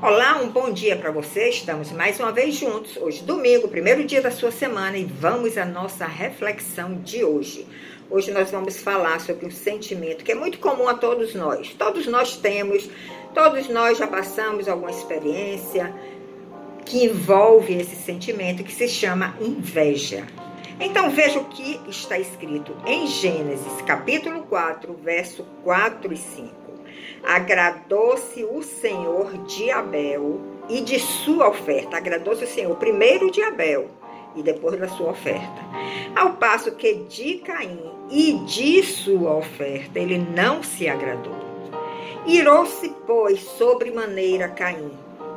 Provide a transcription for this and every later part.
Olá, um bom dia para você. Estamos mais uma vez juntos. Hoje, domingo, primeiro dia da sua semana, e vamos à nossa reflexão de hoje. Hoje nós vamos falar sobre um sentimento que é muito comum a todos nós. Todos nós temos, todos nós já passamos alguma experiência que envolve esse sentimento que se chama inveja. Então veja o que está escrito em Gênesis, capítulo 4, verso 4 e 5. Agradou-se o Senhor de Abel e de sua oferta. Agradou-se o Senhor primeiro de Abel e depois da sua oferta. Ao passo que de Caim e de sua oferta ele não se agradou. Irou-se, pois, sobremaneira Caim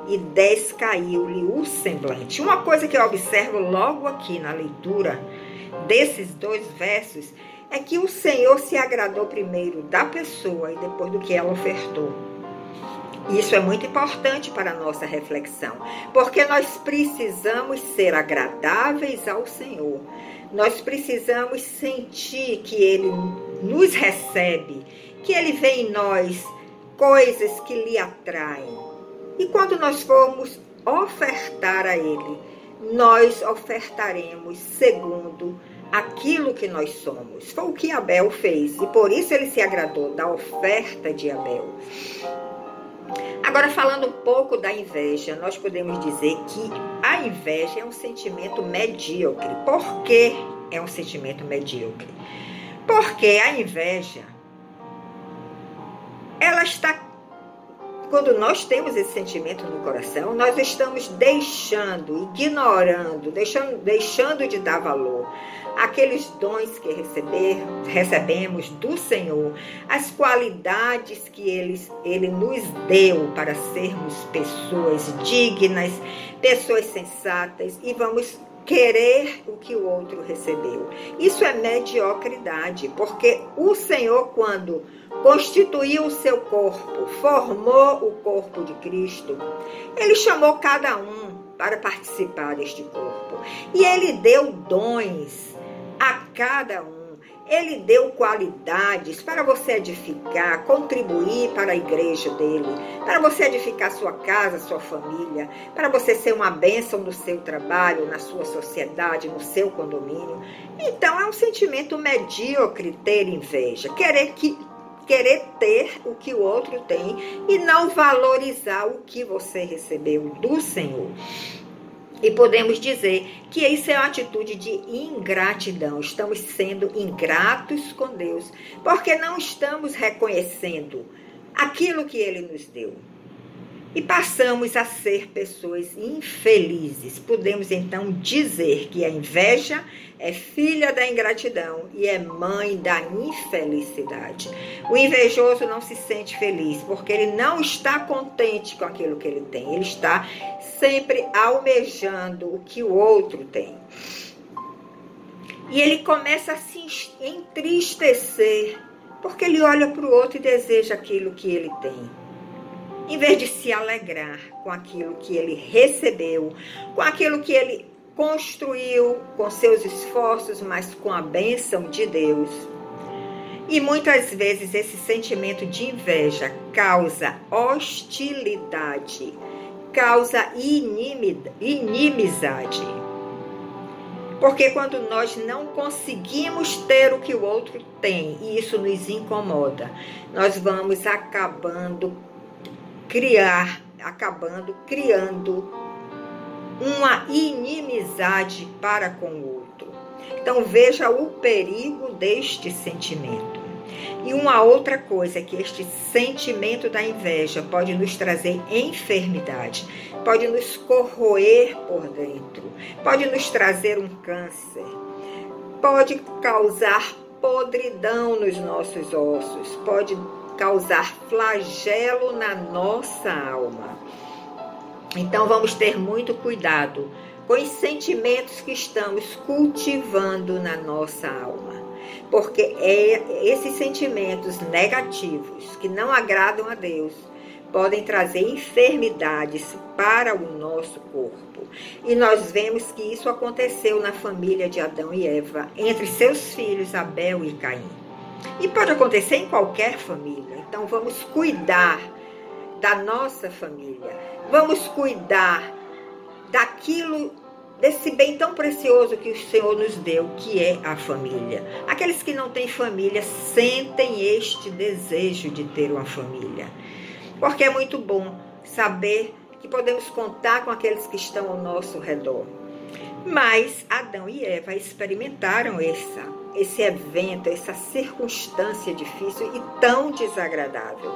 e descaiu-lhe o semblante. Uma coisa que eu observo logo aqui na leitura desses dois versos é que o Senhor se agradou primeiro da pessoa e depois do que ela ofertou. Isso é muito importante para a nossa reflexão, porque nós precisamos ser agradáveis ao Senhor. Nós precisamos sentir que Ele nos recebe, que Ele vê em nós coisas que lhe atraem. E quando nós formos ofertar a Ele, nós ofertaremos segundo aquilo que nós somos. Foi o que Abel fez e por isso ele se agradou da oferta de Abel. Agora, falando um pouco da inveja, nós podemos dizer que a inveja é um sentimento medíocre. Por que é um sentimento medíocre? Porque a inveja, ela está quando nós temos esse sentimento no coração, nós estamos deixando, ignorando, deixando, deixando de dar valor aqueles dons que receber, recebemos do Senhor, as qualidades que ele, ele nos deu para sermos pessoas dignas, pessoas sensatas e vamos querer o que o outro recebeu. Isso é mediocridade, porque o Senhor, quando constituiu o seu corpo, formou o corpo de Cristo, ele chamou cada um para participar deste corpo. E ele deu dons a cada um. Ele deu qualidades para você edificar, contribuir para a igreja dele, para você edificar sua casa, sua família, para você ser uma bênção no seu trabalho, na sua sociedade, no seu condomínio. Então é um sentimento medíocre ter inveja, querer que querer ter o que o outro tem e não valorizar o que você recebeu do Senhor. E podemos dizer que isso é uma atitude de ingratidão. Estamos sendo ingratos com Deus, porque não estamos reconhecendo aquilo que Ele nos deu e passamos a ser pessoas infelizes. Podemos então dizer que a inveja é filha da ingratidão e é mãe da infelicidade. O invejoso não se sente feliz porque ele não está contente com aquilo que ele tem, ele está sempre almejando o que o outro tem. E ele começa a se entristecer porque ele olha para o outro e deseja aquilo que ele tem em vez de se alegrar com aquilo que ele recebeu, com aquilo que ele construiu com seus esforços, mas com a bênção de Deus. E muitas vezes esse sentimento de inveja causa hostilidade, causa inimizade. Porque quando nós não conseguimos ter o que o outro tem e isso nos incomoda, nós vamos acabando criar, acabando criando uma inimizade para com o outro. Então veja o perigo deste sentimento. E uma outra coisa é que este sentimento da inveja pode nos trazer enfermidade, pode nos corroer por dentro, pode nos trazer um câncer, pode causar podridão nos nossos ossos, pode causar flagelo na nossa alma. Então vamos ter muito cuidado com os sentimentos que estamos cultivando na nossa alma. Porque é esses sentimentos negativos que não agradam a Deus podem trazer enfermidades para o nosso corpo. E nós vemos que isso aconteceu na família de Adão e Eva, entre seus filhos Abel e Caim. E pode acontecer em qualquer família. Então vamos cuidar da nossa família. Vamos cuidar daquilo desse bem tão precioso que o Senhor nos deu, que é a família. Aqueles que não têm família sentem este desejo de ter uma família. Porque é muito bom saber que podemos contar com aqueles que estão ao nosso redor. Mas Adão e Eva experimentaram essa esse evento, essa circunstância difícil e tão desagradável.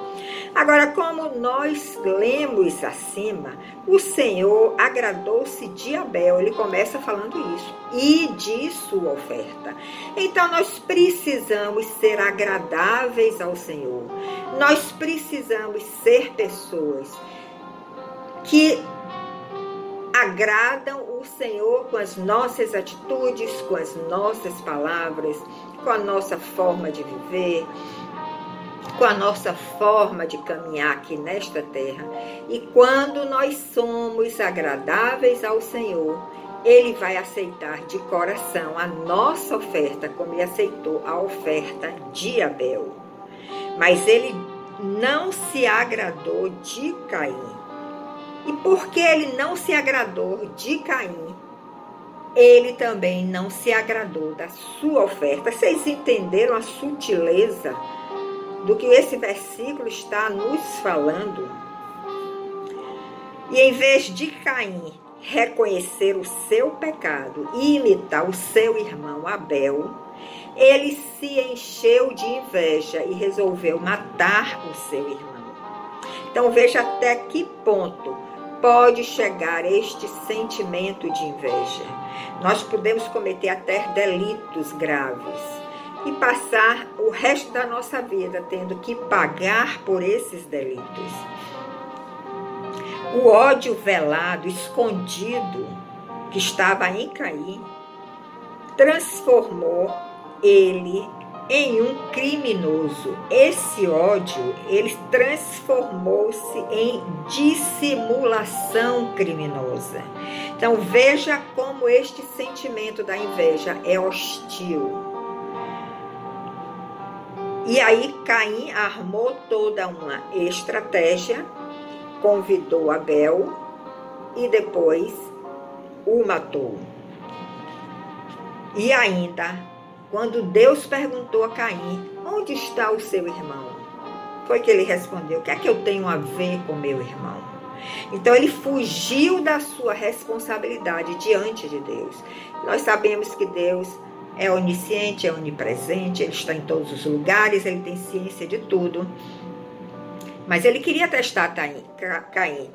Agora, como nós lemos acima, o Senhor agradou-se de Abel, ele começa falando isso, e de sua oferta. Então, nós precisamos ser agradáveis ao Senhor, nós precisamos ser pessoas que agradam o Senhor com as nossas atitudes, com as nossas palavras, com a nossa forma de viver, com a nossa forma de caminhar aqui nesta terra. E quando nós somos agradáveis ao Senhor, ele vai aceitar de coração a nossa oferta, como ele aceitou a oferta de Abel. Mas ele não se agradou de Caim. E porque ele não se agradou de Caim, ele também não se agradou da sua oferta. Vocês entenderam a sutileza do que esse versículo está nos falando? E em vez de Caim reconhecer o seu pecado e imitar o seu irmão Abel, ele se encheu de inveja e resolveu matar o seu irmão. Então veja até que ponto pode chegar este sentimento de inveja. Nós podemos cometer até delitos graves e passar o resto da nossa vida tendo que pagar por esses delitos. O ódio velado, escondido, que estava em Caim, transformou ele em um criminoso. Esse ódio, ele transformou-se em dissimulação criminosa. Então veja como este sentimento da inveja é hostil. E aí Caim armou toda uma estratégia, convidou Abel e depois o matou. E ainda quando Deus perguntou a Caim: Onde está o seu irmão? Foi que ele respondeu: O que é que eu tenho a ver com meu irmão? Então ele fugiu da sua responsabilidade diante de Deus. Nós sabemos que Deus é onisciente, é onipresente, ele está em todos os lugares, ele tem ciência de tudo. Mas ele queria testar Caim.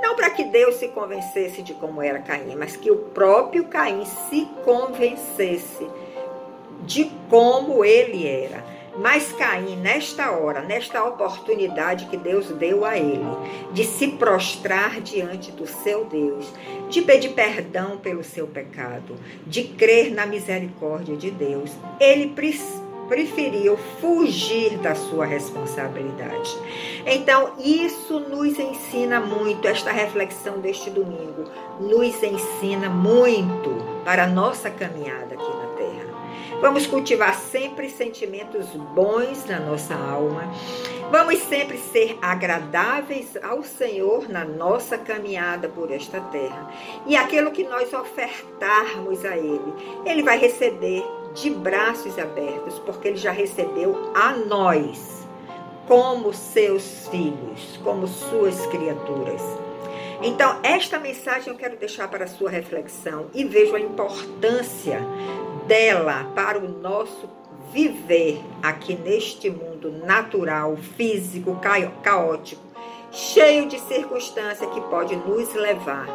Não para que Deus se convencesse de como era Caim, mas que o próprio Caim se convencesse de como ele era. Mas Caim, nesta hora, nesta oportunidade que Deus deu a ele, de se prostrar diante do seu Deus, de pedir perdão pelo seu pecado, de crer na misericórdia de Deus, ele preferiu fugir da sua responsabilidade. Então, isso nos ensina muito, esta reflexão deste domingo, nos ensina muito para a nossa caminhada aqui na Vamos cultivar sempre sentimentos bons na nossa alma. Vamos sempre ser agradáveis ao Senhor na nossa caminhada por esta terra. E aquilo que nós ofertarmos a Ele, Ele vai receber de braços abertos, porque Ele já recebeu a nós como seus filhos, como suas criaturas. Então, esta mensagem eu quero deixar para a sua reflexão e vejo a importância dela para o nosso viver aqui neste mundo natural, físico, caótico, cheio de circunstâncias que pode nos levar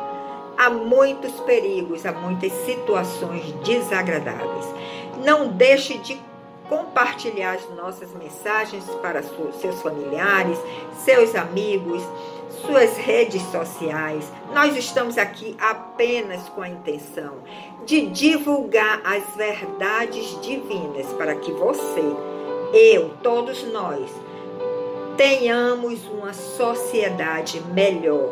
a muitos perigos, a muitas situações desagradáveis. Não deixe de compartilhar as nossas mensagens para seus familiares, seus amigos, suas redes sociais. Nós estamos aqui apenas com a intenção de divulgar as verdades divinas para que você, eu, todos nós, tenhamos uma sociedade melhor,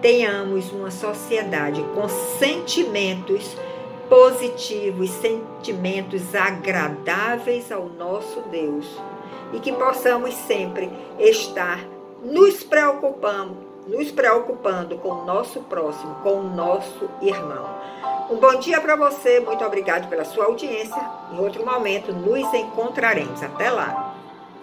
tenhamos uma sociedade com sentimentos positivos, sentimentos agradáveis ao nosso Deus e que possamos sempre estar nos preocupamos, nos preocupando com o nosso próximo, com o nosso irmão. Um bom dia para você, muito obrigado pela sua audiência. Em outro momento nos encontraremos. Até lá.